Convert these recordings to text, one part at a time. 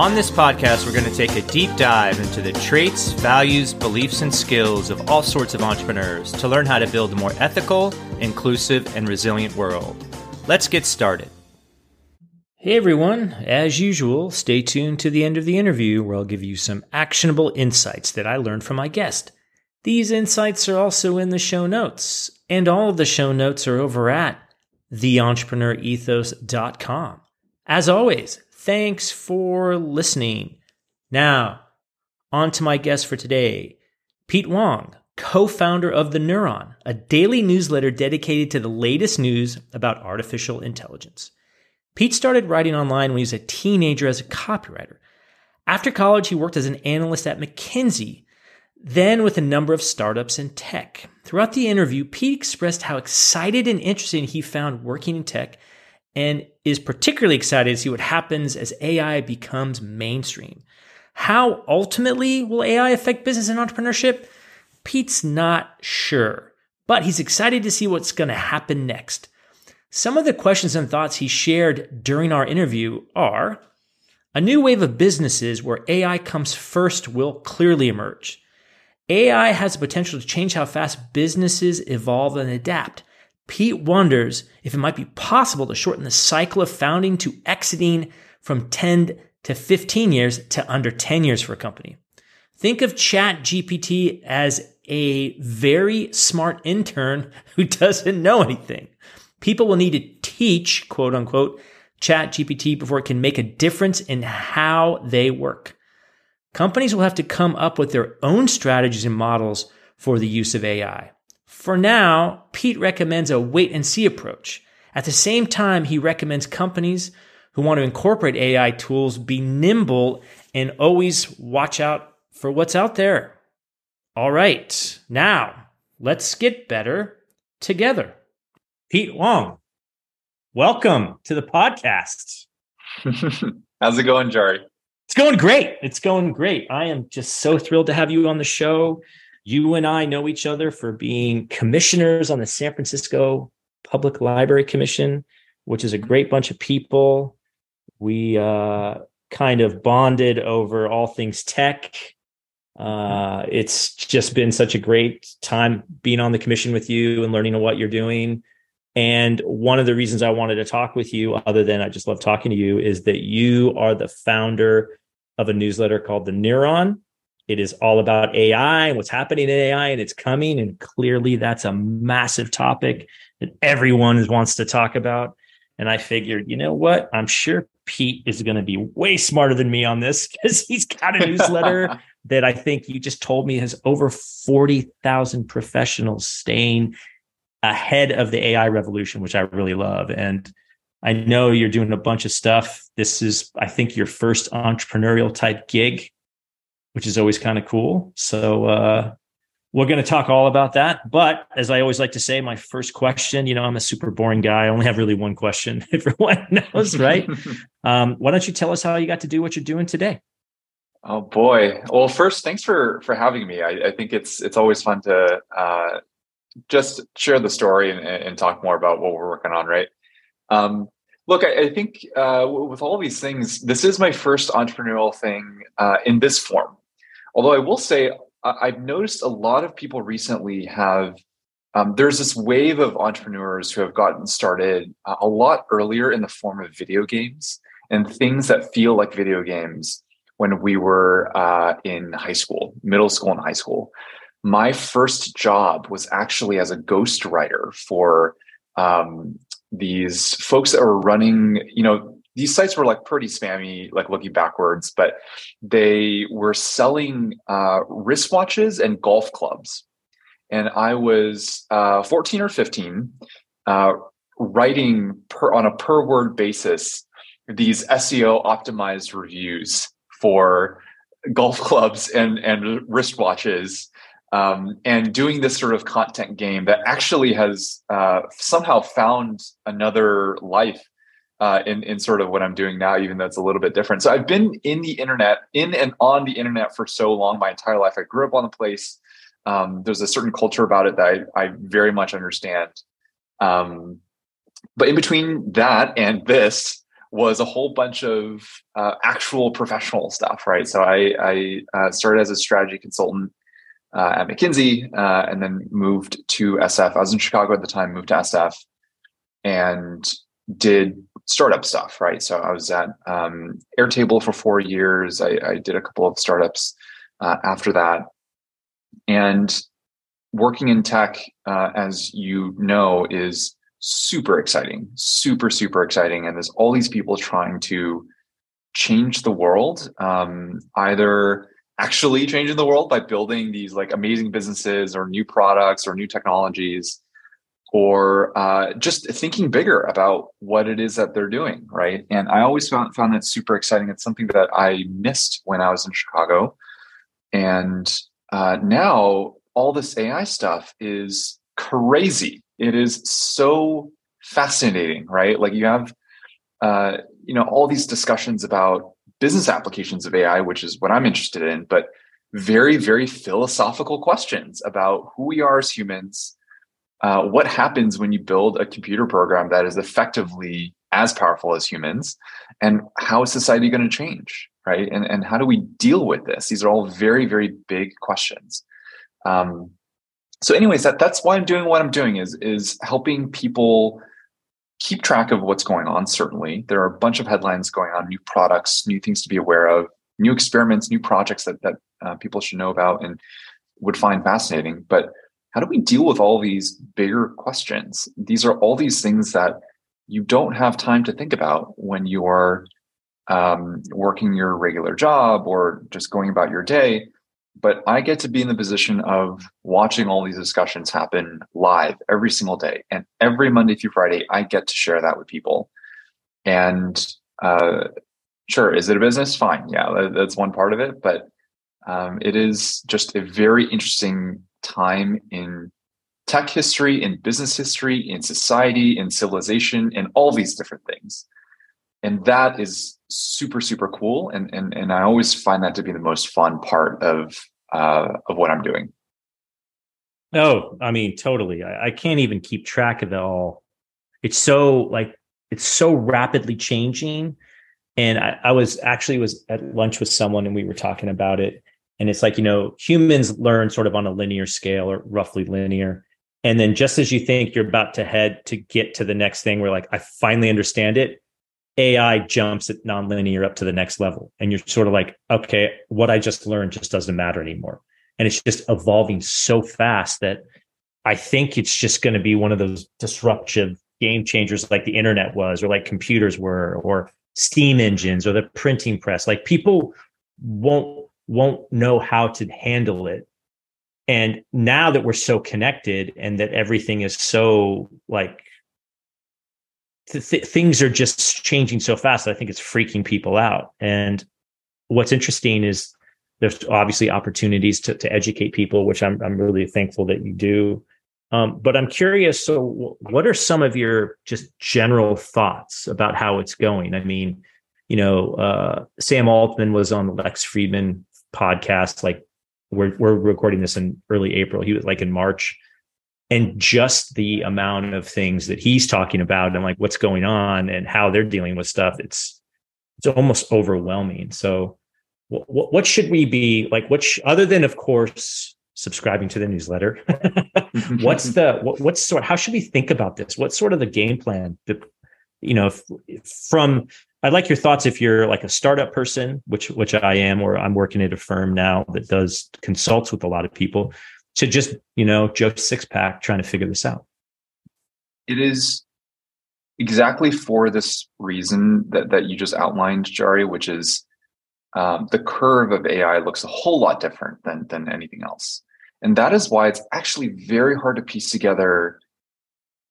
On this podcast, we're going to take a deep dive into the traits, values, beliefs, and skills of all sorts of entrepreneurs to learn how to build a more ethical, inclusive, and resilient world. Let's get started. Hey everyone, as usual, stay tuned to the end of the interview where I'll give you some actionable insights that I learned from my guest. These insights are also in the show notes, and all of the show notes are over at theentrepreneurethos.com. As always, thanks for listening. Now, on to my guest for today, Pete Huang, co founder of The Neuron, a daily newsletter dedicated to the latest news about artificial intelligence. Pete started writing online when he was a teenager as a copywriter. After college, he worked as an analyst at McKinsey, then with a number of startups in tech. Throughout the interview, Pete expressed how excited and interesting he found working in tech and is particularly excited to see what happens as AI becomes mainstream. How ultimately will AI affect business and entrepreneurship? Pete's not sure, but he's excited to see what's going to happen next. Some of the questions and thoughts he shared during our interview are a new wave of businesses where AI comes first will clearly emerge. AI has the potential to change how fast businesses evolve and adapt. Pete wonders if it might be possible to shorten the cycle of founding to exiting from 10 to 15 years to under 10 years for a company. Think of Chat GPT as a very smart intern who doesn't know anything. People will need to teach, quote unquote, Chat GPT before it can make a difference in how they work. Companies will have to come up with their own strategies and models for the use of AI. For now, Pete recommends a wait and see approach. At the same time, he recommends companies who want to incorporate AI tools be nimble and always watch out for what's out there. All right, now let's get better together. Pete Huang, welcome to the podcast. How's it going, Jari? It's going great. It's going great. I am just so thrilled to have you on the show. You and I know each other for being commissioners on the San Francisco Public Library Commission, which is a great bunch of people. We uh, kind of bonded over all things tech. Uh, it's just been such a great time being on the commission with you and learning what you're doing. And one of the reasons I wanted to talk with you, other than I just love talking to you, is that you are the founder of a newsletter called The Neuron. It is all about AI and what's happening in AI and it's coming. And clearly that's a massive topic that everyone wants to talk about. And I figured, you know what? I'm sure Pete is going to be way smarter than me on this because he's got a newsletter that I think you just told me has over 40,000 professionals staying ahead of the AI revolution, which I really love. And I know you're doing a bunch of stuff. This is, I think, your first entrepreneurial type gig which is always kind of cool. So uh, we're going to talk all about that. But as I always like to say, my first question, you know, I'm a super boring guy. I only have really one question. Everyone knows, right? um, why don't you tell us how you got to do what you're doing today? Oh boy. Well, first, thanks for for having me. I, I think it's it's always fun to uh, just share the story and, and, talk more about what we're working on, right? Um, look, I, I think uh, with all these things, this is my first entrepreneurial thing uh, in this form. Although I will say, I've noticed a lot of people recently have. Um, there's this wave of entrepreneurs who have gotten started a lot earlier in the form of video games and things that feel like video games when we were uh, in high school, middle school, and high school my first job was actually as a ghostwriter for um, these folks that were running, you know, these sites were like pretty spammy, like looking backwards, but they were selling uh, wristwatches and golf clubs. And I was uh, 14 or 15, uh, writing per, on a per word basis these SEO optimized reviews for golf clubs and, and wristwatches um, and doing this sort of content game that actually has uh, somehow found another life uh, in in sort of what I'm doing now, even though it's a little bit different. So I've been in the internet, in and on the internet for so long, my entire life. I grew up on the place. Um, there's a certain culture about it that I, I very much understand. Um, but in between that and this was a whole bunch of uh, actual professional stuff, right? So I, I uh, started as a strategy consultant uh, at McKinsey, uh, and then moved to SF. I was in Chicago at the time, moved to SF, and did startup stuff. Right, so I was at um, Airtable for four years. I, I, did a couple of startups uh, after that, and working in tech, uh, as you know, is super exciting, super super exciting, and there's all these people trying to change the world, um, either actually changing the world by building these like amazing businesses or new products or new technologies or uh, just thinking bigger about what it is that they're doing right? And i always found, found that super exciting. It's something that i missed when i was in chicago. And uh, now all this ai stuff is crazy. It is so fascinating right? Like you have uh, you know all these discussions about business applications of AI, which is what I'm interested in, but very, very philosophical questions about who we are as humans. Uh, what happens when you build a computer program that is effectively as powerful as humans? And how is society going to change? Right. And, and how do we deal with this? These are all very, very big questions. Um, so, anyways, that, that's why I'm doing what I'm doing is, is helping people keep track of what's going on, certainly. There are a bunch of headlines going on, new products, new things to be aware of, new experiments, new projects that, that uh, people should know about and would find fascinating. But how do we deal with all these bigger questions? These are all these things that you don't have time to think about when you are um, working your regular job or just going about your day but I get to be in the position of watching all these discussions happen live every single day. And every Monday through Friday, I get to share that with people. And uh, sure, is it a business? Fine. Yeah, that's one part of it. But um, it is just a very interesting time in tech history, in business history, in society, in civilization, and all these different things. And that is super super cool and and and I always find that to be the most fun part of uh, of what I'm doing. Oh, I mean, totally. I, I can't even keep track of it all. It's so like it's so rapidly changing. And I, I was actually was at lunch with someone and we were talking about it. And it's like, you know, humans learn sort of on a linear scale or roughly linear. And then just as you think you're about to head to get to the next thing, where like, I finally understand it, AI jumps at nonlinear up to the next level. And you're sort of like, okay, what I just learned just doesn't matter anymore. And it's just evolving so fast that I think it's just going to be one of those disruptive game changers like the internet was, or like computers were, or steam engines, or the printing press. Like people won't won't know how to handle it. And now that we're so connected and that everything is so like th- things are just changing so fast. I think it's freaking people out. And what's interesting is there's obviously opportunities to, to educate people, which I'm, I'm really thankful that you do. Um, but I'm curious. So, what are some of your just general thoughts about how it's going? I mean, you know, uh, Sam Altman was on the Lex Fridman podcast. Like we're we're recording this in early April. He was like in March, and just the amount of things that he's talking about and like what's going on and how they're dealing with stuff. It's it's almost overwhelming. So, what what should we be like? What sh- other than of course subscribing to the newsletter? what's the what, what's sort? How should we think about this? What's sort of the game plan? That, you know, from I'd like your thoughts if you're like a startup person, which which I am, or I'm working at a firm now that does consults with a lot of people, to just you know Joe six pack trying to figure this out. It is exactly for this reason that that you just outlined, Jari, which is um, the curve of AI looks a whole lot different than than anything else, and that is why it's actually very hard to piece together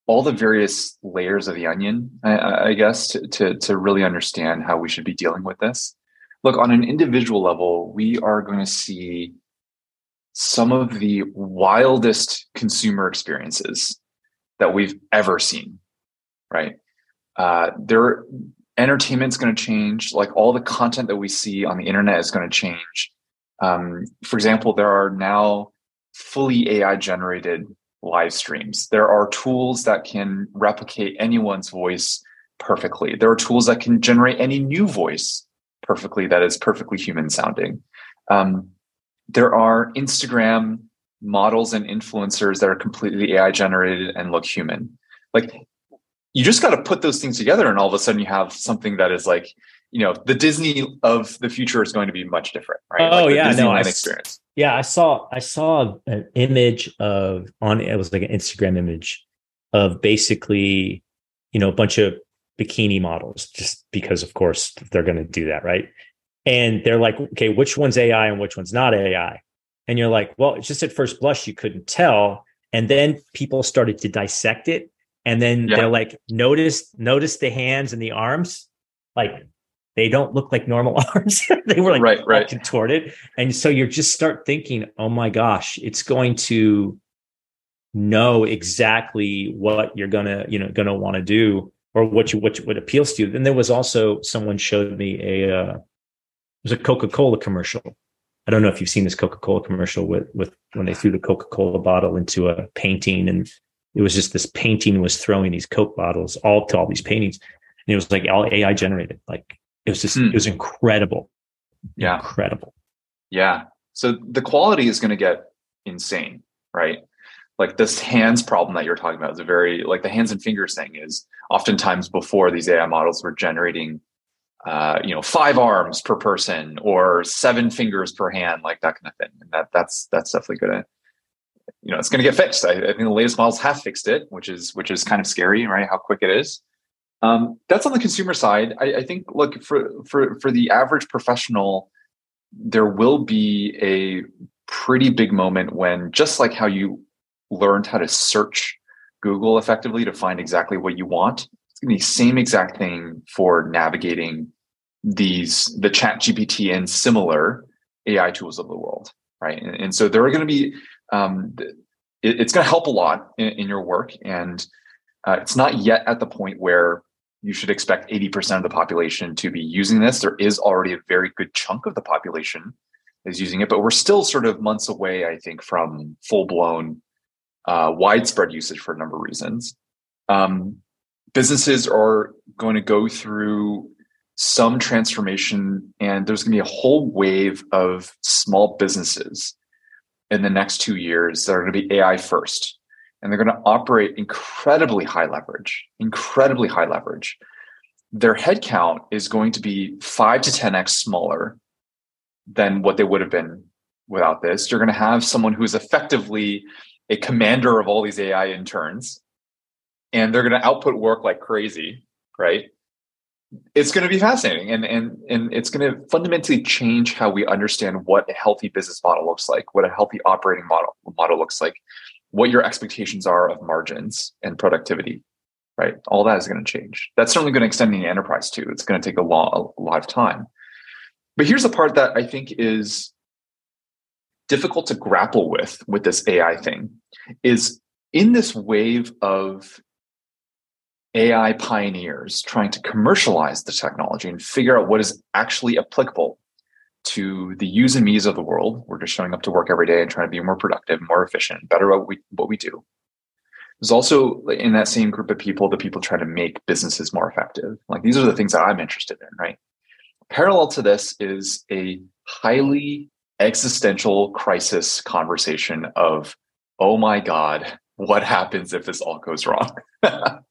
all the various layers of the onion, I, I guess, to, to, to really understand how we should be dealing with this. Look, on an individual level, we are going to see some of the wildest consumer experiences that we've ever seen, right? Uh, their entertainment's going to change. Like all the content that we see on the internet is going to change. Um, for example, there are now fully AI generated live streams. There are tools that can replicate anyone's voice perfectly. There are tools that can generate any new voice perfectly that is perfectly human sounding. Um, there are Instagram models and influencers that are completely AI generated and look human. Like you just got to put those things together, and all of a sudden you have something that is like, you know, the Disney of the future is going to be much different, right? Oh like yeah, no, I, experience. Yeah, I saw I saw an image of on it was like an Instagram image of basically, you know, a bunch of bikini models, just because of course they're going to do that, right? And they're like, okay, which one's AI and which one's not AI? And you're like, well, it's just at first blush you couldn't tell, and then people started to dissect it, and then yeah. they're like, notice notice the hands and the arms, like they don't look like normal arms. they were like right, right. contorted. And so you just start thinking, oh my gosh, it's going to know exactly what you're gonna, you know, gonna want to do or what you what what appeals to you. Then there was also someone showed me a uh, it was a Coca-Cola commercial. I don't know if you've seen this Coca-Cola commercial with with when they threw the Coca-Cola bottle into a painting and it was just this painting was throwing these Coke bottles all to all these paintings. And it was like all AI generated. Like it was just mm. it was incredible. Yeah. Incredible. Yeah. So the quality is going to get insane, right? Like this hands problem that you're talking about is a very like the hands and fingers thing is oftentimes before these AI models were generating uh, you know, five arms per person or seven fingers per hand, like that kind of thing. And that that's that's definitely gonna, you know, it's gonna get fixed. I, I think the latest models have fixed it, which is which is kind of scary, right? How quick it is. Um, that's on the consumer side. I, I, think, look for for for the average professional, there will be a pretty big moment when, just like how you learned how to search Google effectively to find exactly what you want, it's going to be the same exact thing for navigating these the Chat GPT and similar AI tools of the world, right? And, and so there are going to be um, it, it's going to help a lot in, in your work and. Uh, it's not yet at the point where you should expect 80% of the population to be using this. There is already a very good chunk of the population is using it, but we're still sort of months away, I think, from full blown uh, widespread usage for a number of reasons. Um, businesses are going to go through some transformation, and there's going to be a whole wave of small businesses in the next two years that are going to be AI first and they're going to operate incredibly high leverage, incredibly high leverage. Their headcount is going to be five to 10x smaller than what they would have been without this. You're going to have someone who is effectively a commander of all these AI interns, and they're going to output work like crazy, right? It's going to be fascinating, and and and it's going to fundamentally change how we understand what a healthy business model looks like, what a healthy operating model model looks like what your expectations are of margins and productivity, right? All that is going to change. That's certainly going to extend the enterprise too. It's going to take a, long, a lot of time. But here's the part that I think is difficult to grapple with with this AI thing is in this wave of AI pioneers trying to commercialize the technology and figure out what is actually applicable to the yous and me's of the world. We're just showing up to work every day and trying to be more productive, more efficient, better at what we, what we do. There's also in that same group of people, the people trying to make businesses more effective. Like these are the things that I'm interested in, right? Parallel to this is a highly existential crisis conversation of, oh my God, what happens if this all goes wrong?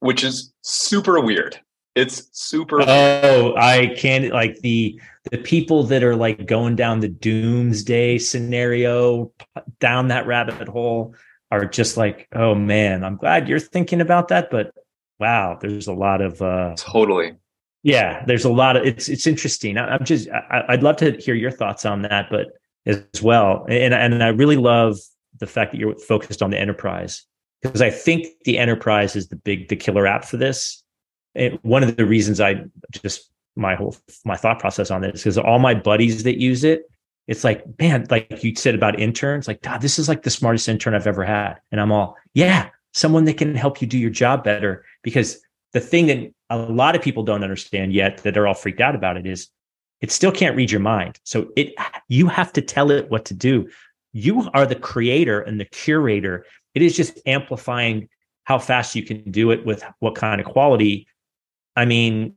Which is super weird. It's super. Oh, I can't like the the people that are like going down the doomsday scenario down that rabbit hole are just like, oh man, I'm glad you're thinking about that, but wow, there's a lot of uh totally. Yeah, there's a lot of it's it's interesting. I, am just I, I'd love to hear your thoughts on that, but as well, and and I really love the fact that you're focused on the enterprise because I think the enterprise is the big the killer app for this. And one of the reasons I just my whole my thought process on this is all my buddies that use it it's like, man, like you said about interns, like, God, this is like the smartest intern I've ever had. And I'm all, yeah, someone that can help you do your job better. Because the thing that a lot of people don't understand yet that are all freaked out about it is it still can't read your mind. So it you have to tell it what to do. You are the creator and the curator. It is just amplifying how fast you can do it with what kind of quality. I mean,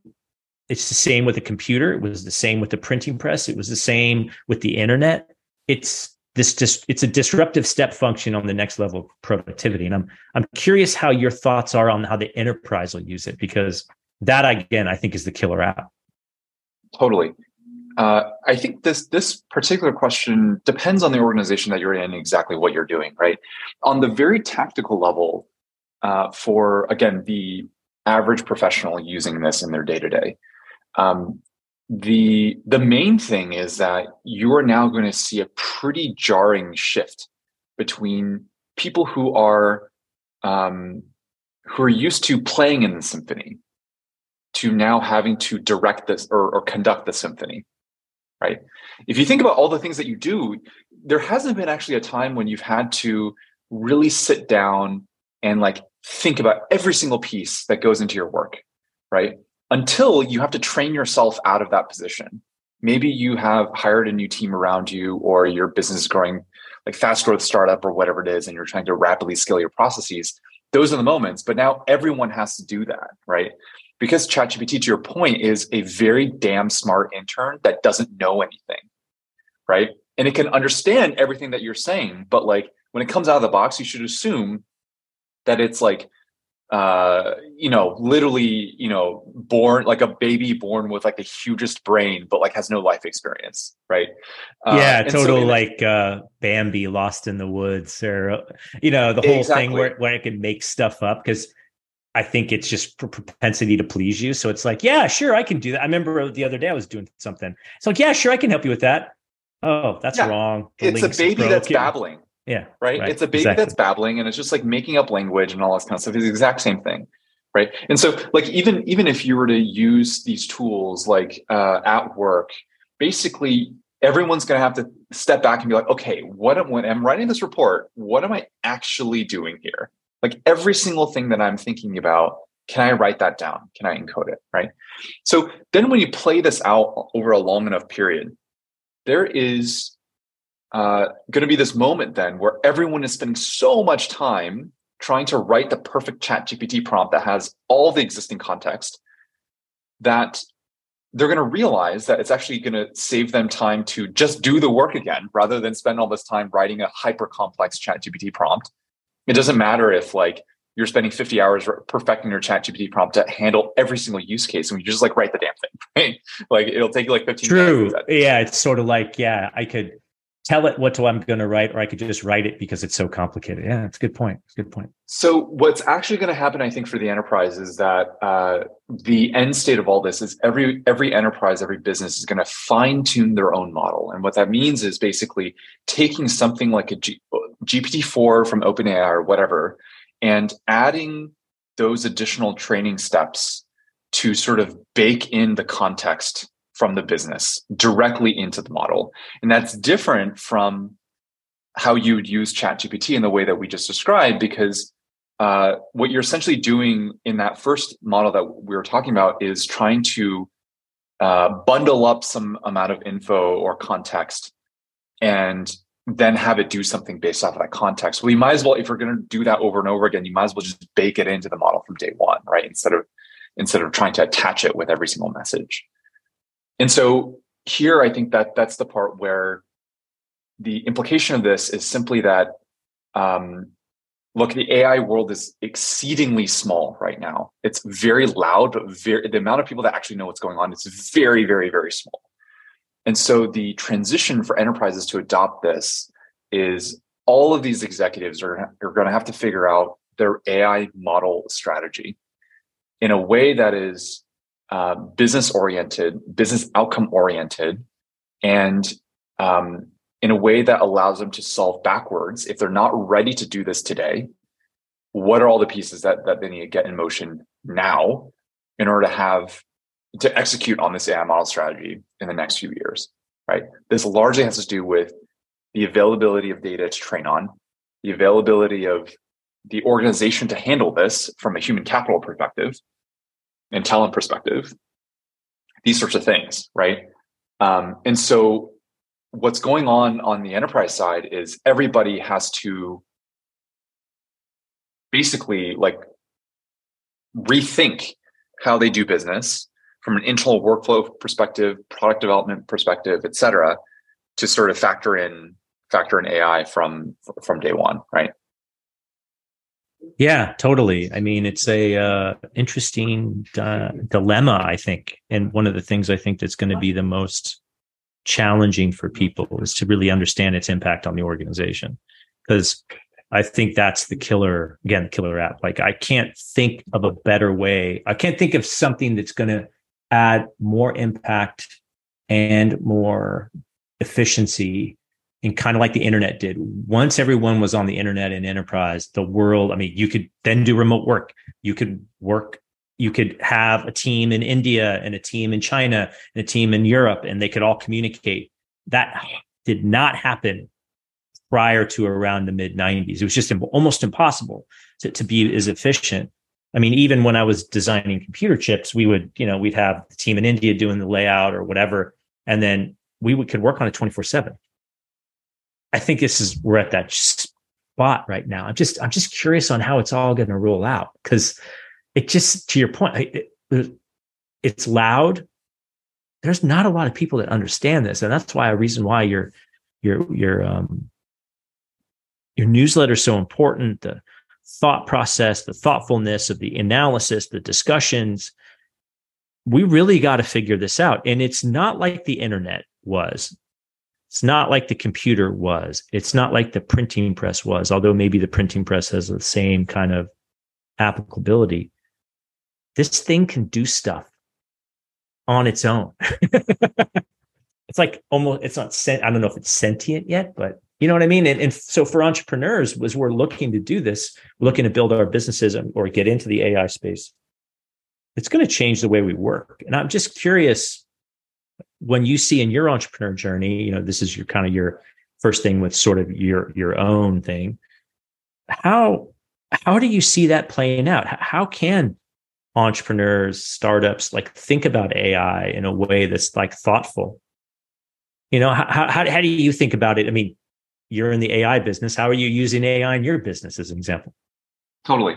it's the same with the computer. It was the same with the printing press. It was the same with the internet. It's this just it's a disruptive step function on the next level of productivity. And I'm I'm curious how your thoughts are on how the enterprise will use it because that again I think is the killer app. Totally. Uh, I think this this particular question depends on the organization that you're in, exactly what you're doing, right? On the very tactical level, uh, for again the average professional using this in their day to day, the the main thing is that you are now going to see a pretty jarring shift between people who are um, who are used to playing in the symphony to now having to direct this or, or conduct the symphony right? If you think about all the things that you do there hasn't been actually a time when you've had to really sit down and like think about every single piece that goes into your work right until you have to train yourself out of that position. Maybe you have hired a new team around you, or your business is growing like fast growth startup or whatever it is, and you're trying to rapidly scale your processes. Those are the moments, but now everyone has to do that, right? Because ChatGPT, to your point, is a very damn smart intern that doesn't know anything, right? And it can understand everything that you're saying, but like when it comes out of the box, you should assume that it's like uh you know literally you know born like a baby born with like the hugest brain but like has no life experience right? Yeah uh, total so like uh bambi lost in the woods or you know the whole exactly. thing where, where it can make stuff up because i think it's just propensity to please you. So it's like yeah sure i can do that. I remember the other day i was doing something. It's like yeah sure i can help you with that. Oh that's yeah. wrong. The it's a baby that's babbling yeah. Right? right. It's a baby exactly. that's babbling and it's just like making up language and all this kind of stuff. It's the exact same thing. Right. And so like even even if you were to use these tools like uh, at work, basically everyone's going to have to step back and be like, okay, what am, when I'm writing this report, what am I actually doing here? Like every single thing that I'm thinking about, can I write that down? Can I encode it? Right. So then when you play this out over a long enough period, there is uh, going to be this moment then where everyone is spending so much time trying to write the perfect chat gpt prompt that has all the existing context that they're going to realize that it's actually going to save them time to just do the work again rather than spend all this time writing a hyper complex chat gpt prompt. It doesn't matter if like you're spending 50 hours perfecting your chat gpt prompt to handle every single use case and you just like write the damn thing right? Like it'll take you like 15 true. yeah it's sort of like yeah i could tell it what I'm going to write, or I could just write it because it's so complicated. Yeah, it's a good point. It's a good point. So what's actually going to happen, I think, for the enterprise is that uh, the end state of all this is every every enterprise, every business is going to fine tune their own model, and what that means is basically taking something like a G- GPT-4 from OpenAI or whatever, and adding those additional training steps to sort of bake in the context from the business directly into the model. And that's different from how you would use ChatGPT in the way that we just described, because uh, what you're essentially doing in that first model that we were talking about is trying to uh, bundle up some amount of info or context and then have it do something based off of that context. Well, you might as well, if you're going to do that over and over again, you might as well just bake it into the model from day one, right? Instead of instead of trying to attach it with every single message. And so here, I think that that's the part where the implication of this is simply that um, look, the AI world is exceedingly small right now. It's very loud, but very the amount of people that actually know what's going on is very, very, very small. And so the transition for enterprises to adopt this is all of these executives are, are going to have to figure out their AI model strategy in a way that is uh, business oriented, business outcome oriented, and um, in a way that allows them to solve backwards. If they're not ready to do this today, what are all the pieces that, that they need to get in motion now in order to have to execute on this AI model strategy in the next few years, right? This largely has to do with the availability of data to train on, the availability of the organization to handle this from a human capital perspective and talent perspective, these sorts of things, right? Um, and so what's going on on the enterprise side is everybody has to basically like rethink how they do business from an internal workflow perspective, product development perspective, et cetera, to sort of factor in factor in AI from from day one, right? Yeah, totally. I mean, it's a uh, interesting uh, dilemma, I think, and one of the things I think that's going to be the most challenging for people is to really understand its impact on the organization, because I think that's the killer. Again, killer app. Like, I can't think of a better way. I can't think of something that's going to add more impact and more efficiency and kind of like the internet did. Once everyone was on the internet and enterprise, the world, I mean, you could then do remote work. You could work, you could have a team in India and a team in China and a team in Europe, and they could all communicate. That did not happen prior to around the mid 90s. It was just almost impossible to, to be as efficient. I mean, even when I was designing computer chips, we would, you know, we'd have the team in India doing the layout or whatever, and then we would, could work on it 24 seven. I think this is, we're at that spot right now. I'm just, I'm just curious on how it's all going to roll out because it just, to your point, it, it, it's loud. There's not a lot of people that understand this. And that's why a reason why your, your, your, um, your newsletter is so important. The, thought process, the thoughtfulness of the analysis, the discussions. We really got to figure this out. And it's not like the internet was. It's not like the computer was. It's not like the printing press was, although maybe the printing press has the same kind of applicability. This thing can do stuff on its own. it's like almost, it's not, sent, I don't know if it's sentient yet, but you know what I mean? And, and so for entrepreneurs, was we're looking to do this, looking to build our businesses or get into the AI space. It's going to change the way we work. And I'm just curious when you see in your entrepreneur journey, you know, this is your kind of your first thing with sort of your your own thing. How how do you see that playing out? How can entrepreneurs, startups like think about AI in a way that's like thoughtful? You know, how, how, how do you think about it? I mean, you're in the AI business. How are you using AI in your business as an example? Totally.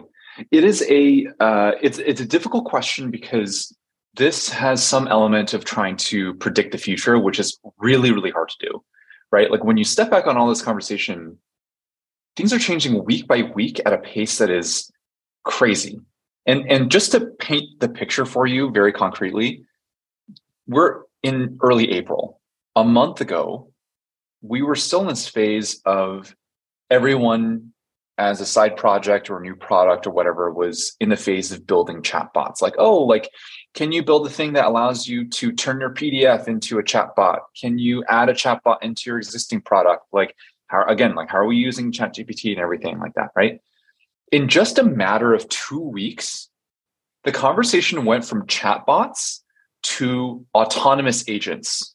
It is a uh, it's it's a difficult question because this has some element of trying to predict the future, which is really really hard to do, right? Like when you step back on all this conversation, things are changing week by week at a pace that is crazy. And and just to paint the picture for you very concretely, we're in early April. A month ago, we were still in this phase of everyone as a side project or a new product or whatever was in the phase of building chatbots like oh like can you build a thing that allows you to turn your pdf into a chatbot? Can you add a chatbot into your existing product? Like how again like how are we using chat gpt and everything like that right? In just a matter of two weeks the conversation went from chatbots to autonomous agents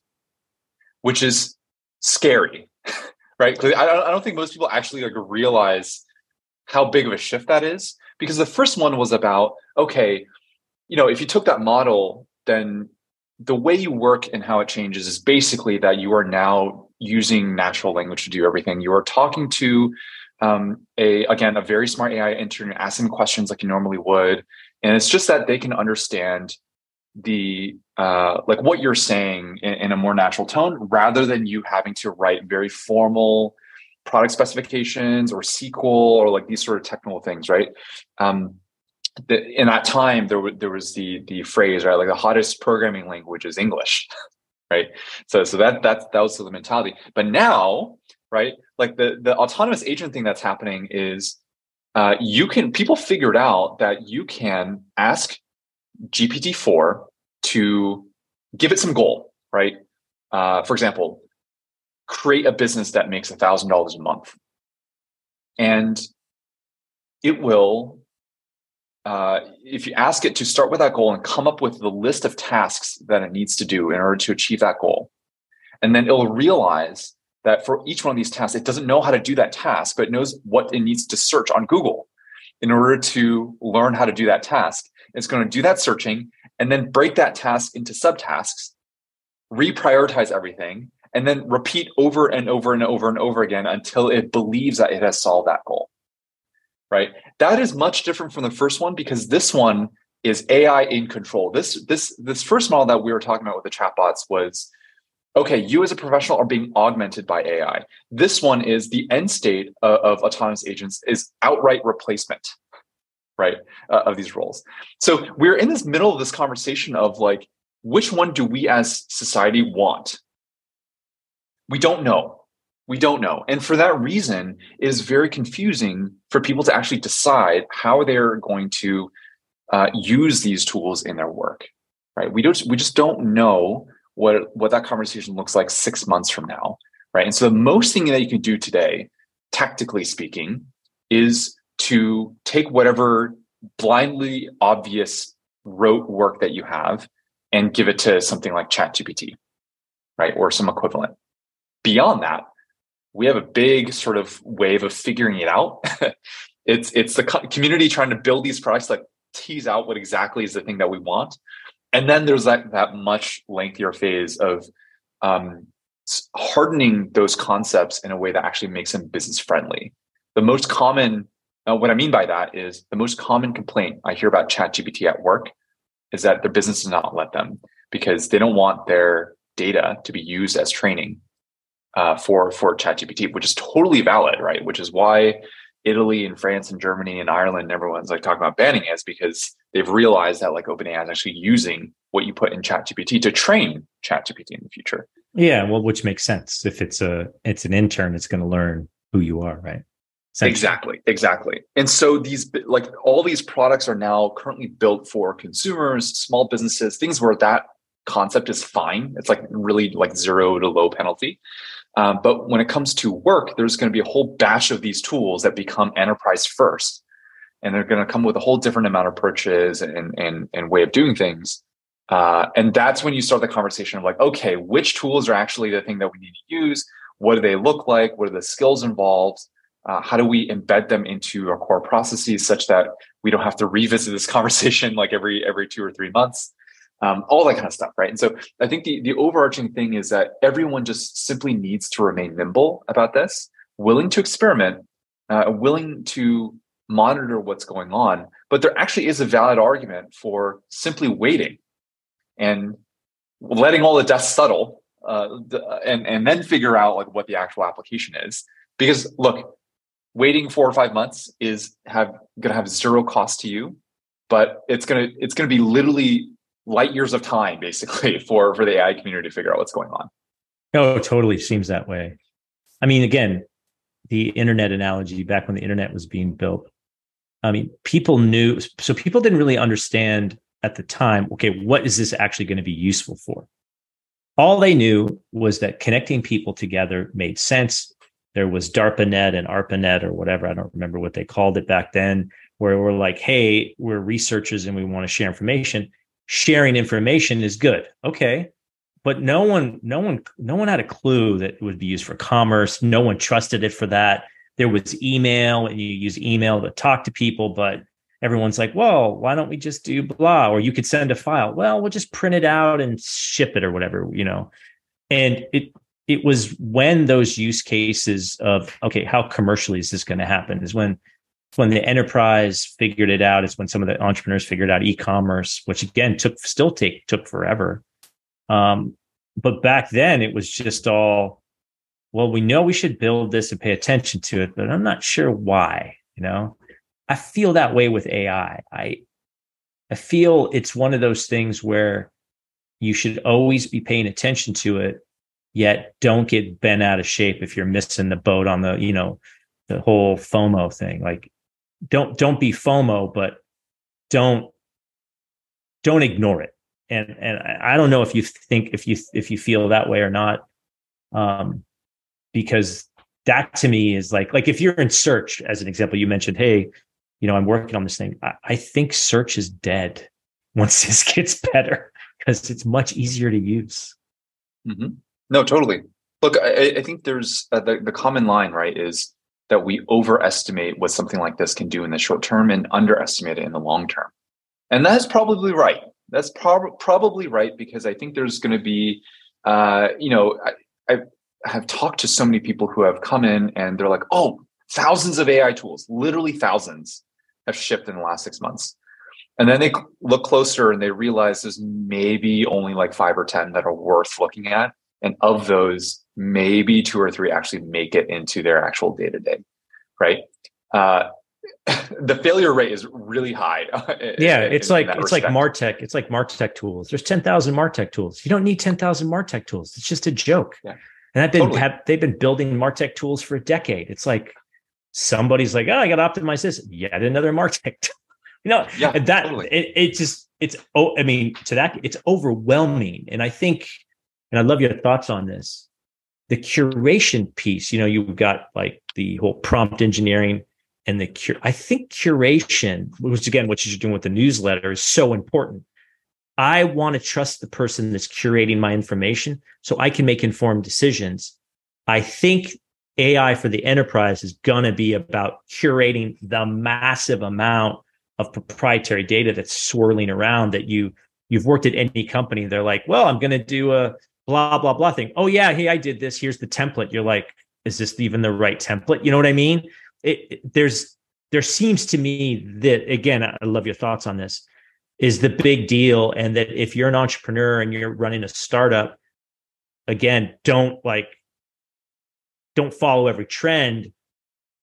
which is scary, right? Because I don't think most people actually like realize how big of a shift that is because the first one was about okay you know if you took that model then the way you work and how it changes is basically that you are now using natural language to do everything you are talking to um, a again a very smart ai intern asking questions like you normally would and it's just that they can understand the uh, like what you're saying in, in, a more natural tone rather than you having to write very formal product specifications or SQL or like these sort of technical things, right? Um, the, in that time, there, w- there was the the phrase right, like the hottest programming language is English, right? So so that that that was the mentality. But now, right, like the the autonomous agent thing that's happening is uh, you can people figured out that you can ask GPT-4 to give it some goal, right? Uh, for example, create a business that makes a thousand dollars a month, and it will. Uh, if you ask it to start with that goal and come up with the list of tasks that it needs to do in order to achieve that goal, and then it'll realize that for each one of these tasks, it doesn't know how to do that task, but it knows what it needs to search on Google in order to learn how to do that task. It's going to do that searching and then break that task into subtasks, reprioritize everything, and then repeat over and over and over and over again until it believes that it has solved that goal. Right? That is much different from the first one because this one is AI in control. This this this first model that we were talking about with the chatbots was okay, you as a professional are being augmented by AI. This one is the end state of, of autonomous agents is outright replacement right uh, of these roles so we're in this middle of this conversation of like which one do we as society want we don't know we don't know and for that reason it is very confusing for people to actually decide how they're going to uh, use these tools in their work right we don't we just don't know what what that conversation looks like six months from now right and so the most thing that you can do today tactically speaking is to take whatever blindly obvious rote work that you have and give it to something like ChatGPT, right? Or some equivalent. Beyond that, we have a big sort of wave of figuring it out. it's it's the community trying to build these products that tease out what exactly is the thing that we want. And then there's that that much lengthier phase of um, hardening those concepts in a way that actually makes them business friendly. The most common what I mean by that is the most common complaint I hear about ChatGPT at work is that their business does not let them because they don't want their data to be used as training uh, for for ChatGPT, which is totally valid, right? Which is why Italy and France and Germany and Ireland and everyone's like talking about banning it because they've realized that like OpenAI is actually using what you put in ChatGPT to train ChatGPT in the future. Yeah, well, which makes sense. If it's a it's an intern, it's going to learn who you are, right? Exactly, exactly. And so these like all these products are now currently built for consumers, small businesses, things where that concept is fine. It's like really like zero to low penalty. Um, but when it comes to work, there's going to be a whole batch of these tools that become enterprise first, and they're going to come with a whole different amount of approaches and and and way of doing things. Uh, and that's when you start the conversation of like, okay, which tools are actually the thing that we need to use? What do they look like? What are the skills involved? uh, how do we embed them into our core processes such that we don't have to revisit this conversation like every every two or three months um, all that kind of stuff right? And so i think the, the overarching thing is that everyone just simply needs to remain nimble about this willing to experiment uh, willing to monitor what's going on. But there actually is a valid argument for simply waiting and letting all the dust settle uh, and and then figure out like what the actual application is. Because look waiting four or five months is have going to have zero cost to you but it's to it's to be literally light years of time basically for for the ai community to figure out what's going on oh totally seems that way i mean again the internet analogy back when the internet was being built i mean people knew so people didn't really understand at the time okay what is this actually going to be useful for all they knew was that connecting people together made sense there was DARPANET and ARPANET or whatever. I don't remember what they called it back then, where we're like, hey, we're researchers and we want to share information. Sharing information is good. Okay. But no one, no one, no one had a clue that it would be used for commerce. No one trusted it for that. there was email and you use email to talk to people, but everyone's like, well, why don't we just do blah? Or you could send a file. Well, we'll just print it out and ship it or whatever, you know. And it it was when those use cases of okay, how commercially is this going to happen? Is when when the enterprise figured it out. It's when some of the entrepreneurs figured out e-commerce, which again took still take took forever. Um, but back then it was just all well, we know we should build this and pay attention to it, but I'm not sure why, you know. I feel that way with AI. I I feel it's one of those things where you should always be paying attention to it, yet don't get bent out of shape if you're missing the boat on the, you know, the whole FOMO thing. Like don't don't be FOMO, but don't don't ignore it. And and I don't know if you think if you if you feel that way or not, um, because that to me is like like if you're in search as an example, you mentioned, hey, you know, I'm working on this thing. I, I think search is dead once this gets better because it's much easier to use. Mm-hmm. No, totally. Look, I, I think there's uh, the the common line, right? Is that we overestimate what something like this can do in the short term and underestimate it in the long term. And that's probably right. That's prob- probably right because I think there's going to be, uh, you know, I, I have talked to so many people who have come in and they're like, oh, thousands of AI tools, literally thousands have shipped in the last six months. And then they look closer and they realize there's maybe only like five or 10 that are worth looking at. And of those, maybe two or three actually make it into their actual day to day, right? Uh, the failure rate is really high. yeah, in, it's like it's respect. like Martech. It's like Martech tools. There's ten thousand Martech tools. You don't need ten thousand Martech tools. It's just a joke. Yeah. And I've been totally. have, they've been building Martech tools for a decade. It's like somebody's like, oh, I got to optimize this. Yet another Martech. Tool. you know, yeah, that totally. it, it just it's oh, I mean, to that it's overwhelming. And I think, and I love your thoughts on this the curation piece, you know, you've got like the whole prompt engineering and the cure. I think curation, which again, what you're doing with the newsletter is so important. I want to trust the person that's curating my information so I can make informed decisions. I think AI for the enterprise is going to be about curating the massive amount of proprietary data that's swirling around that you you've worked at any company they're like well i'm going to do a blah blah blah thing. Oh yeah, hey, I did this. Here's the template. You're like, is this even the right template? You know what I mean? It, it, there's there seems to me that again, I love your thoughts on this. Is the big deal, and that if you're an entrepreneur and you're running a startup, again, don't like don't follow every trend,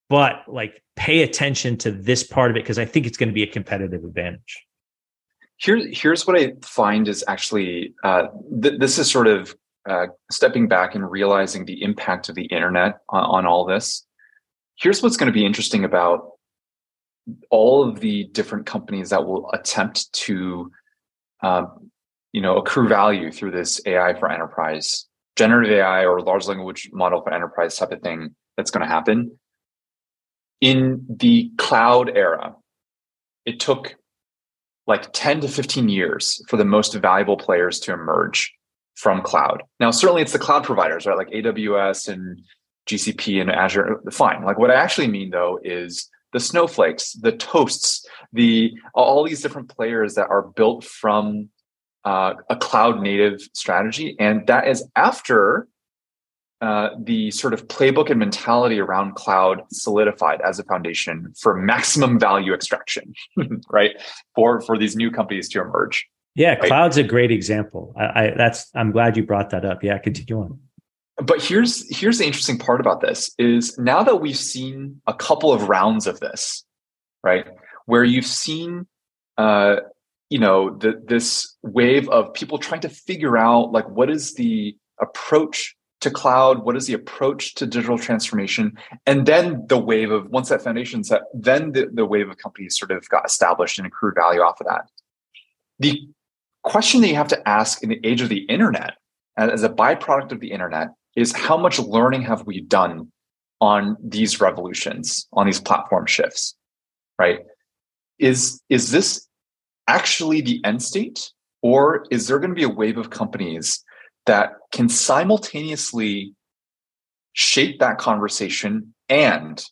but like pay attention to this part of it because I think it's going to be a competitive advantage. Here, here's what I find is actually uh, th- this is sort of uh, stepping back and realizing the impact of the internet on, on all this. Here's what's going to be interesting about all of the different companies that will attempt to, um, you know, accrue value through this AI for enterprise, generative AI or large language model for enterprise type of thing that's going to happen. In the cloud era, it took like 10 to 15 years for the most valuable players to emerge from cloud. Now, certainly it's the cloud providers, right? Like AWS and GCP and Azure. Fine. Like what I actually mean though is the snowflakes, the toasts, the all these different players that are built from uh, a cloud native strategy, and that is after uh, the sort of playbook and mentality around cloud solidified as a foundation for maximum value extraction, right? For for these new companies to emerge. Yeah, right? cloud's a great example. I, I that's I'm glad you brought that up. Yeah, continue on. But here's here's the interesting part about this is now that we've seen a couple of rounds of this, right, where you've seen uh, you know the, this wave of people trying to figure out like what is the approach to cloud what is the approach to digital transformation? And then the wave of once that foundation set then the, the wave of companies sort of got established and accrued value off of that. The question that you have to ask in the age of the internet as a byproduct of the internet is how much learning have we done on these revolutions on these platform shifts right? Is is this actually the end state or is there going to be a wave of companies that can simultaneously shape that conversation and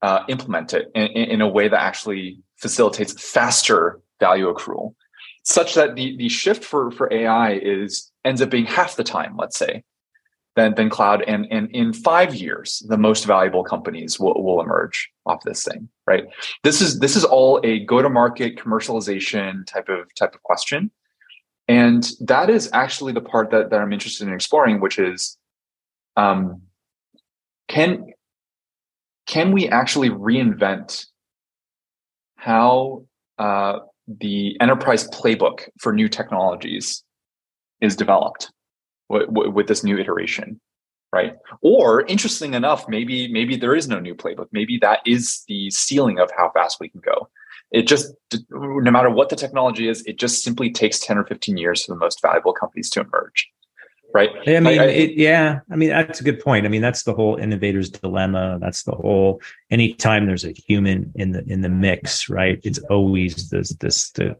uh, implement it in, in, a way that actually facilitates faster value accrual, such that the the shift for for AI is ends up being half the time, let's say, than than cloud. And and in five years, the most valuable companies will, will emerge off this thing, right? This is this is all a go to market commercialization type of type of question. And that is actually the part that, that I'm interested in exploring, which is um, can can we actually reinvent how uh, the enterprise playbook for new technologies is developed with this new iteration right? Or interesting enough maybe maybe there is no new playbook. Maybe that is the ceiling of how fast we can go it just no matter what the technology is it just simply takes 10 or 15 years for the most valuable companies to emerge right? I mean I, I, it, yeah i mean that's a good point. I mean that's the whole innovator's dilemma. That's the whole anytime there's a human in the in the mix right it's always this this the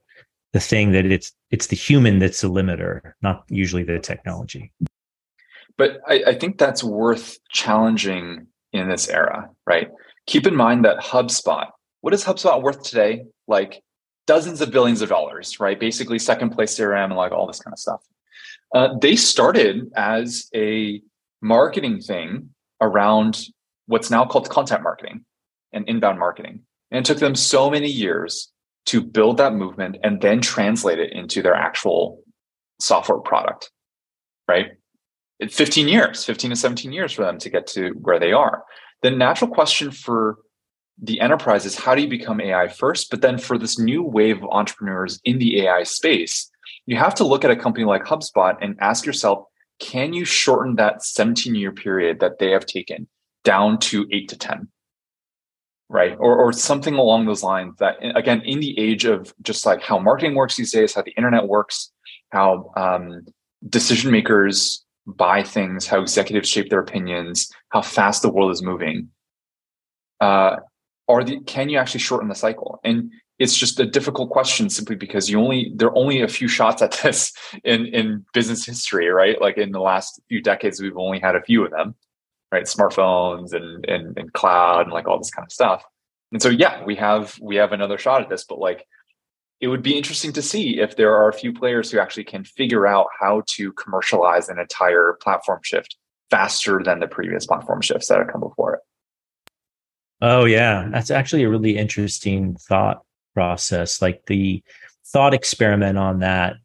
the thing that it's it's the human that's the limiter not usually the technology. But I, I think that's worth challenging in this era right? Keep in mind that hubspot what is hubspot worth today like dozens of billions of dollars right basically second place crm and like all this kind of stuff uh, they started as a marketing thing around what's now called content marketing and inbound marketing. And it took them so many years to build that movement and then translate it into their actual software product, right? 15 years, 15 to 17 years for them to get to where they are. The natural question for the enterprise is how do you become AI first? But then for this new wave of entrepreneurs in the AI space, you have to look at a company like HubSpot and ask yourself, can you shorten that 17 year period that they have taken down to eight to 10? Right. Or, or something along those lines that, again, in the age of just like how marketing works these days, how the internet works, how um, decision makers buy things, how executives shape their opinions, how fast the world is moving. Uh, are the can you actually shorten the cycle? And it's just a difficult question simply because you only there are only a few shots at this in in business history right? Like in the last few decades we've only had a few of them right? Smartphones and and, and cloud and like all this kind of stuff. And so yeah we have we have another shot at this but like it would be interesting to see if there are a few players who actually can figure out how to commercialize an entire platform shift faster than the previous platform shifts that have come before it oh yeah. That's actually a really interesting thought process. Like the thought experiment on that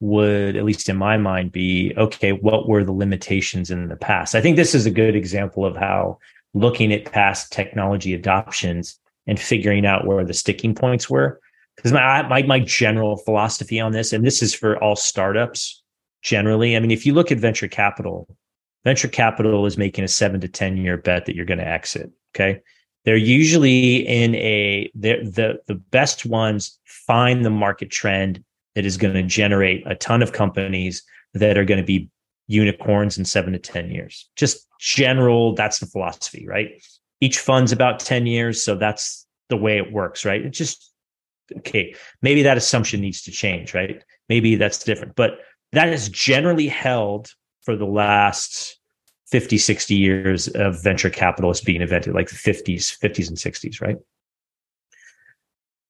would at least in my mind be okay what were the limitations in the past? I think this is a good example of how looking at past technology adoptions and figuring out where the sticking points were. Because my, my my general philosophy on this and this is for all startups generally i mean if you look at venture capital venture capital is making a 7 to 10 year bet that you're going to exit okay they're usually in a the the best ones find the market trend that is going to generate a ton of companies that are going to be unicorns in seven to 10 years. Just general, that's the philosophy, right? Each fund's about 10 years. So that's the way it works, right? It's just, okay, maybe that assumption needs to change, right? Maybe that's different, but that is generally held for the last 50, 60 years of venture capitalists being invented, like the 50s, 50s and 60s, right?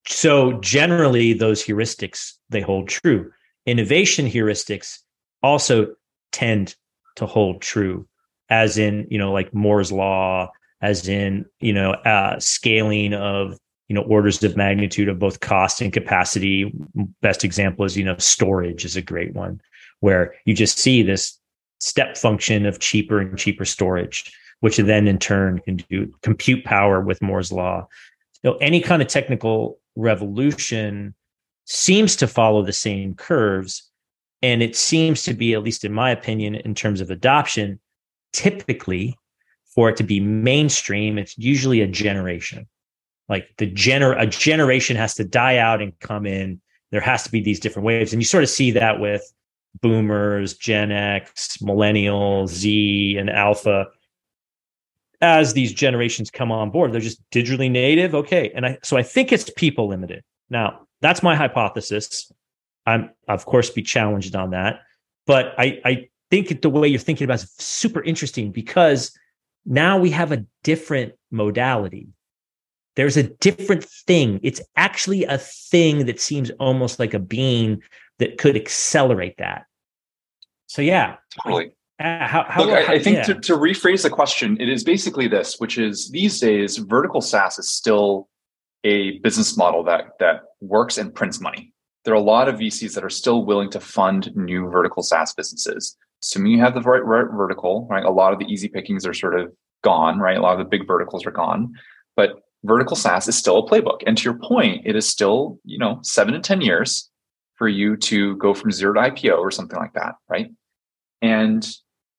So generally those heuristics, they hold true. Innovation heuristics also tend to hold true, as in, you know, like Moore's law, as in, you know, uh, scaling of, you know, orders of magnitude of both cost and capacity. Best example is, you know, storage is a great one where you just see this step function of cheaper and cheaper storage, which then in turn can do compute power with Moore's law. So any kind of technical revolution seems to follow the same curves. And it seems to be, at least in my opinion, in terms of adoption, typically for it to be mainstream, it's usually a generation. Like the gener a generation has to die out and come in. There has to be these different waves. And you sort of see that with boomers, Gen X, millennials, Z, and alpha. As these generations come on board, they're just digitally native. Okay. And I, so I think it's people limited. Now, that's my hypothesis. I'm, of course, be challenged on that. But I, I think the way you're thinking about is super interesting because now we have a different modality. There's a different thing. It's actually a thing that seems almost like a being that could accelerate that. So yeah, totally. Uh, how, how, Look, I, I think yeah. to, to rephrase the question, it is basically this, which is these days, vertical SaaS is still a business model that that works and prints money. There are a lot of VCs that are still willing to fund new vertical SaaS businesses. Assuming you have the right, right vertical, right? A lot of the easy pickings are sort of gone, right? A lot of the big verticals are gone, but vertical SaaS is still a playbook. And to your point, it is still, you know, seven to 10 years for you to go from zero to IPO or something like that, right? And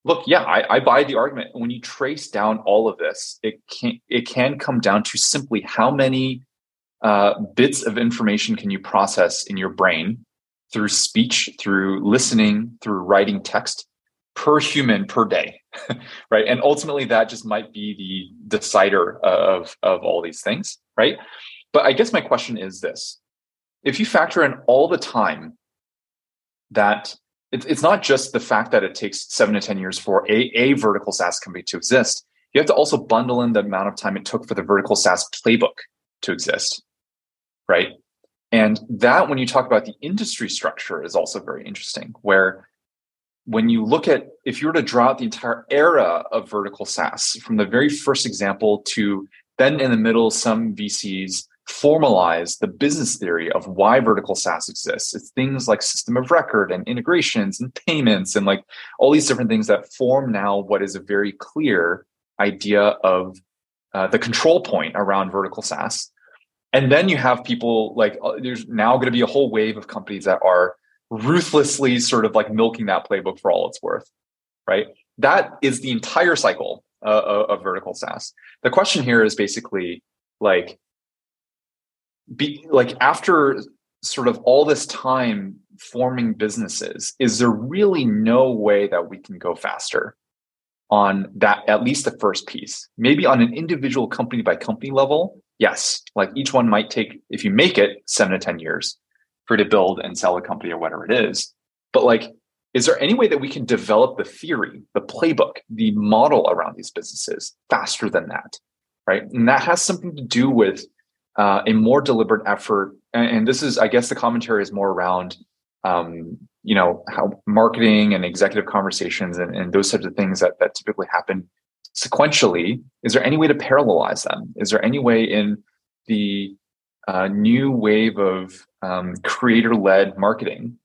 look, yeah, I, I, buy the argument. When you trace down all of this, it can it can come down to simply how many uh, bits of information can you process in your brain through speech, through listening, through writing text per human per day, right? And ultimately, that just might be the decider of of all these things, right? But I guess my question is this: if you factor in all the time that it's, not just the fact that it takes seven to 10 years for a, a vertical SaaS company to exist. You have to also bundle in the amount of time it took for the vertical SaaS playbook to exist, right? And that, when you talk about the industry structure, is also very interesting. Where when you look at, if you were to draw out the entire era of vertical SaaS from the very first example to then in the middle, some VCs formalize the business theory of why vertical SaaS exists. It's things like system of record and integrations and payments and like all these different things that form now what is a very clear idea of uh, the control point around vertical SaaS. And then you have people like uh, there's now going to be a whole wave of companies that are ruthlessly sort of like milking that playbook for all it's worth, right? That is the entire cycle uh, of vertical SaaS. The question here is basically like be like after sort of all this time forming businesses is there really no way that we can go faster on that at least the first piece maybe on an individual company by company level yes like each one might take if you make it seven to ten years for to build and sell a company or whatever it is but like is there any way that we can develop the theory the playbook the model around these businesses faster than that right and that has something to do with uh, a more deliberate effort. And, and, this is, I guess, the commentary is more around, um, you know, how marketing and executive conversations and, and those types of things that that typically happen sequentially. Is there any way to parallelize them? Is there any way in the uh, new wave of um, creator-led marketing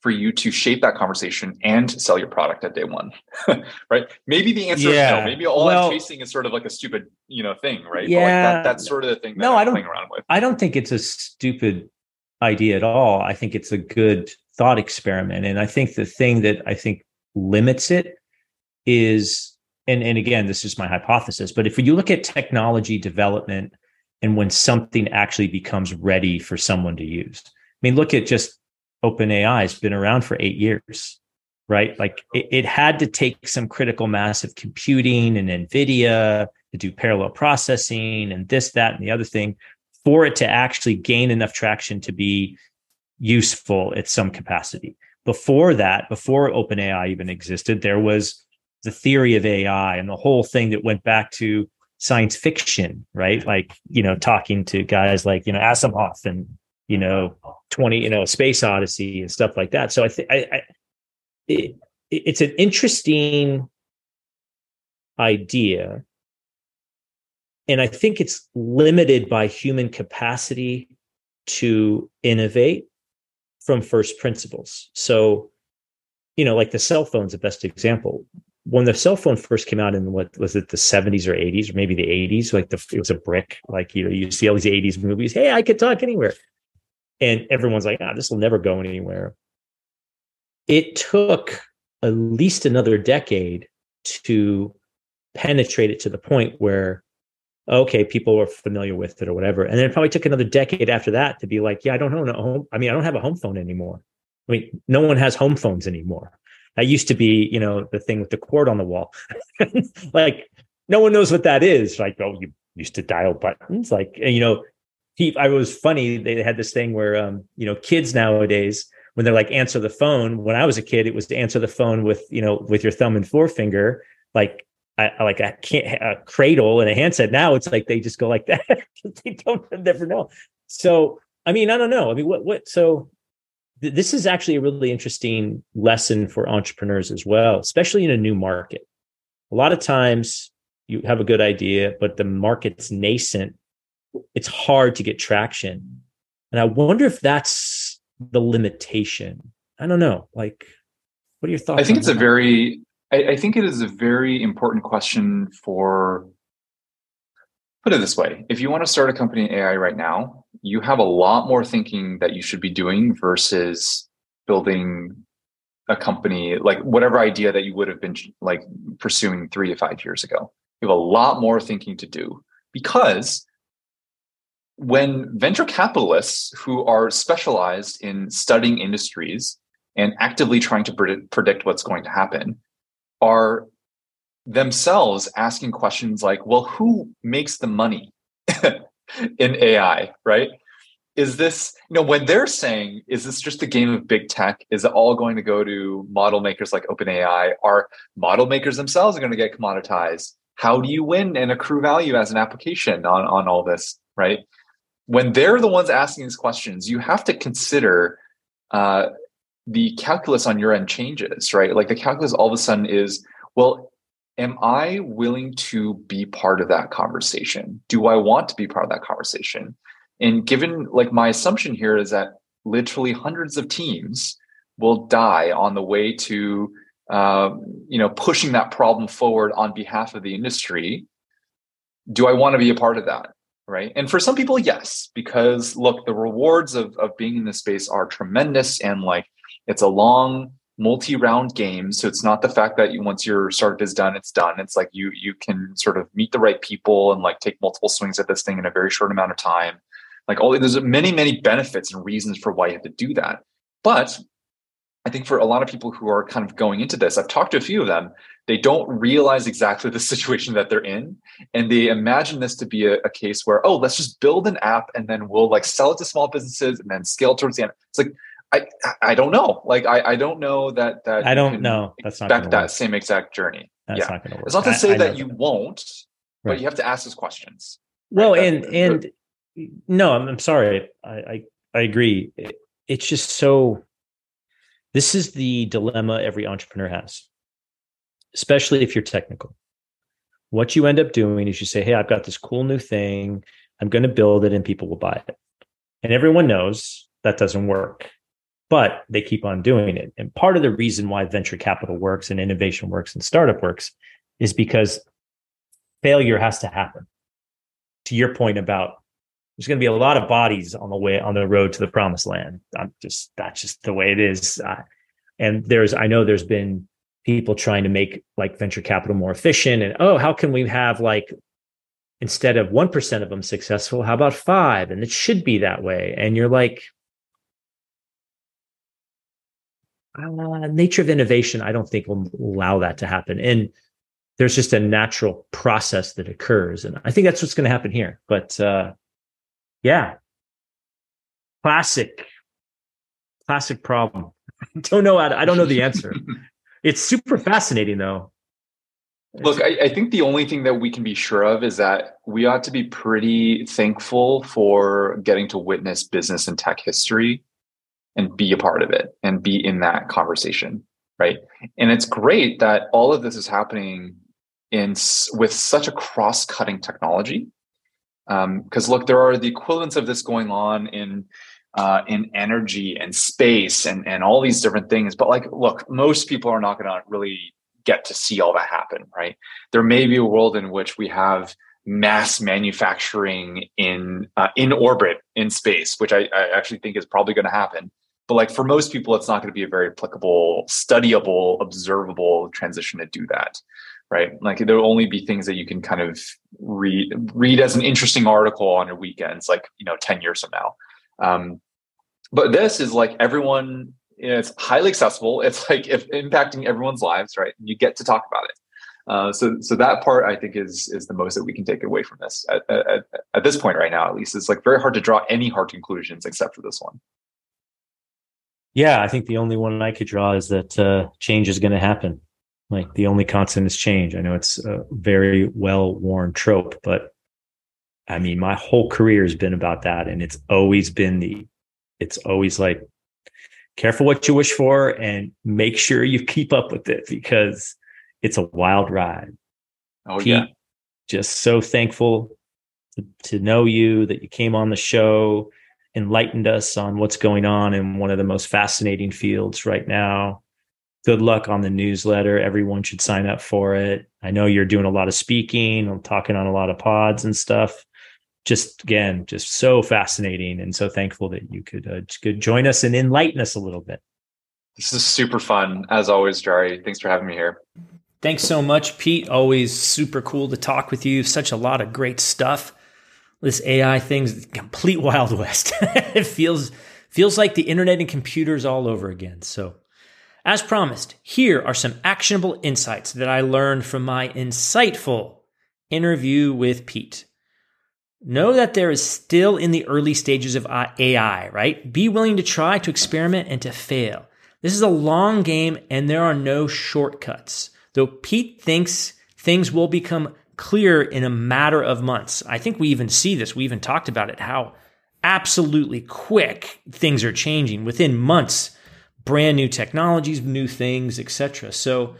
for you to shape that conversation and sell your product at day one right? Maybe the answer yeah. is no. Maybe all well, i'm chasing is sort of like a stupid you know thing right? Yeah like that, that's sort of the thing no I'm i don't around with. I don't think it's a stupid idea at all. I think it's a good thought experiment. And i think the thing that i think limits it is and and again this is my hypothesis but if you look at technology development and when something actually becomes ready for someone to use i mean look at just OpenAI has been around for eight years, right? Like it, it, had to take some critical mass of computing and NVIDIA to do parallel processing and this, that, and the other thing for it to actually gain enough traction to be useful at some capacity. Before that, before OpenAI even existed, there was the theory of AI and the whole thing that went back to science fiction, right? Like, you know, talking to guys like, you know, Asimov and you know, 20, you know, Space Odyssey and stuff like that. So I think I, it, it's an interesting idea. And I think it's limited by human capacity to innovate from first principles. So, you know, like the cell phone's the best example. When the cell phone first came out in what was it, the 70s or 80s, or maybe the 80s, like the it was a brick, like you know, you see all these 80s movies. Hey, I could talk anywhere and everyone's like, ah, this will never go anywhere. It took at least another decade to penetrate it to the point where, okay, people were familiar with it or whatever. And then it probably took another decade after that to be like, yeah, I don't own a home. I mean, I don't have a home phone anymore. I mean, no one has home phones anymore. That used to be, you know, the thing with the cord on the wall. like, no one knows what that is. Like, oh, you used to dial buttons. Like, you know, he I was funny. They had this thing where um, you know, kids nowadays, when they're like answer the phone, when I was a kid, it was to answer the phone with, you know, with your thumb and forefinger. Like I, like a, a cradle and a handset. Now it's like they just go like that. they don't never know. So I mean, I don't know. I mean, what what so this is actually a really interesting lesson for entrepreneurs as well, especially in a new market. A lot of times you have a good idea, but the market's nascent. It's hard to get traction. And I wonder if that's the limitation. I don't know. Like, what are your thoughts? I think it's that? a very, I, I think it is a very important question for put it this way if you want to start a company in ai right now you have a lot more thinking that you should be doing versus building a company like whatever idea that you would have been like pursuing three to five years ago. You have a lot more thinking to do because when venture capitalists who are specialized in studying industries and actively trying to predict what's going to happen are themselves asking questions like well who makes the money in ai right? Is this you know when they're saying is this just a game of big tech? Is it all going to go to model makers like openai? Are model makers themselves going to get commoditized? How do you win and accrue value as an application on on all this right? When they're the ones asking these questions you have to consider uh, the calculus on your end changes right? Like the calculus all of a sudden is well am i willing to be part of that conversation do i want to be part of that conversation and given like my assumption here is that literally hundreds of teams will die on the way to uh, you know pushing that problem forward on behalf of the industry. Do I want to be a part of that? Right. And for some people, yes, because look, the rewards of, of being in this space are tremendous and like it's a long multi-round games so it's not the fact that you, once your startup is done it's done it's like you you can sort of meet the right people and like take multiple swings at this thing in a very short amount of time like all there's many, many benefits and reasons for why you have to do that. But I think for a lot of people who are kind of going into this, I've talked to a few of them, they don't realize exactly the situation that they're in. And they imagine this to be a, a, case where, oh, let's just build an app and then we'll like sell it to small businesses and then scale towards the end. It's like, I I don't know. Like I, I don't know that that I don't know. That's not expect that work. same exact journey. That's yeah. not going to work. It's not to say I, that you that. won't, right. but you have to ask those questions. Well, right? and uh, and no, I'm, I'm sorry. I, I, I agree. It, it's just so. This is the dilemma every entrepreneur has, especially if you're technical. What you end up doing is you say, "Hey, I've got this cool new thing. I'm going to build it, and people will buy it." And everyone knows that doesn't work, but they keep on doing it. And part of the reason why venture capital works and innovation works and startup works is because failure has to happen. To your point about there's going to be a lot of bodies on the way on the road to the promised land. I'm just that's just the way it is. And there's I know there's been people trying to make like venture capital more efficient and oh how can we have like instead of 1% of them successful how about 5 and it should be that way and you're like uh, nature of innovation i don't think will allow that to happen and there's just a natural process that occurs and i think that's what's going to happen here but uh, yeah. Classic, classic problem. I don't know I don't know the answer. it's super fascinating though. Look, I, I, think the only thing that we can be sure of is that we ought to be pretty thankful for getting to witness business and tech history and be a part of it and be in that conversation, right? And it's great that all of this is happening in with such a cross-cutting technology because um, look, there are the equivalents of this going on in uh, in energy and space and and all these different things. But like, look, most people are not going to really get to see all that happen, right? There may be a world in which we have mass manufacturing in uh, in orbit in space, which I, I actually think is probably going to happen. But like for most people, it's not going to be a very applicable, studyable, observable transition to do that right? Like there'll only be things that you can kind of read read as an interesting article on your weekends, like you know, ten years from now. Um, but this is like everyone. It's highly accessible. It's like if impacting everyone's lives, right? You get to talk about it. Uh, so, so that part I think is is the most that we can take away from this at, at, at this point right now. At least it's like very hard to draw any hard conclusions except for this one. Yeah, I think the only one I could draw is that uh, change is going to happen Like the only constant is change. I know it's a very well worn trope, but I mean, my whole career has been about that. And it's always been the, it's always like, careful what you wish for and make sure you keep up with it because it's a wild ride. Oh, Pete, yeah. Just so thankful to, to know you, that you came on the show, enlightened us on what's going on in one of the most fascinating fields right now good luck on the newsletter. Everyone should sign up for it. I know you're doing a lot of speaking, I'm talking on a lot of pods and stuff. Just again, just so fascinating and so thankful that you could uh, could join us and enlighten us a little bit. This is super fun as always, Jari. Thanks for having me here. Thanks so much, Pete. Always super cool to talk with you. Such a lot of great stuff. This AI thing's complete wild west. it feels feels like the internet and computers all over again. So as promised, here are some actionable insights that I learned from my insightful interview with Pete. Know that there is still in the early stages of AI, right? Be willing to try, to experiment, and to fail. This is a long game and there are no shortcuts. Though Pete thinks things will become clear in a matter of months. I think we even see this. We even talked about it, how absolutely quick things are changing within months brand new technologies, new things, etc. So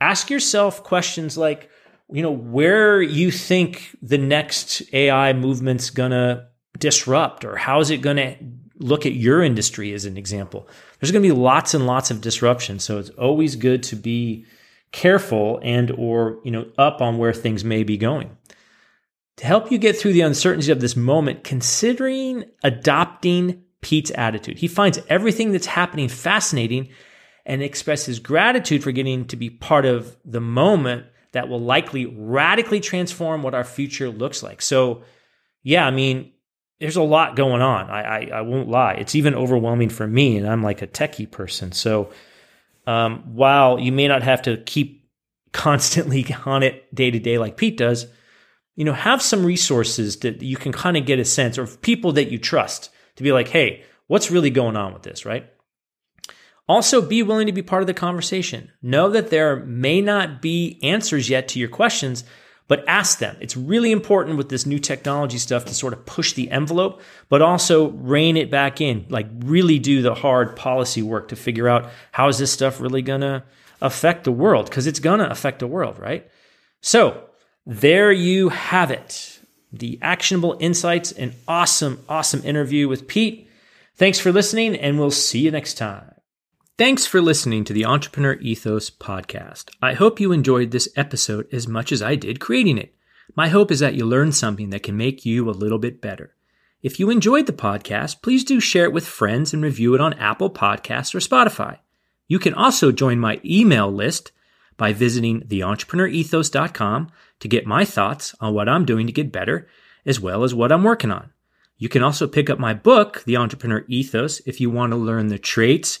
ask yourself questions like, you know, where you think the next AI movement's gonna disrupt, or how is it gonna look at your industry as an example? There's gonna be lots and lots of disruption. So it's always good to be careful and or you know up on where things may be going to help you get through the uncertainty of this moment considering adopting Pete's attitude. He finds everything that's happening fascinating and expresses gratitude for getting to be part of the moment that will likely radically transform what our future looks like. So, yeah, I mean, there's a lot going on. I, I, I won't lie. It's even overwhelming for me, and I'm like a techie person. So, um, while you may not have to keep constantly on it day to day like Pete does, you know, have some resources that you can kind of get a sense, or people that you trust to be like, hey, what's really going on with this, right? Also, be willing to be part of the conversation. Know that there may not be answers yet to your questions, but ask them. It's really important with this new technology stuff to sort of push the envelope, but also rein it back in. Like, really do the hard policy work to figure out how is this stuff really to affect the world? Because it's to affect the world, right? So, there you have it the actionable insights, and awesome, awesome interview with Pete. Thanks for listening, and we'll see you next time. Thanks for listening to the Entrepreneur Ethos podcast. I hope you enjoyed this episode as much as I did creating it. My hope is that you learned something that can make you a little bit better. If you enjoyed the podcast, please do share it with friends and review it on Apple Podcasts or Spotify. You can also join my email list by visiting theentrepreneurethos.com to get my thoughts on what I'm doing to get better, as well as what I'm working on. You can also pick up my book, The Entrepreneur Ethos, if you want to learn the traits,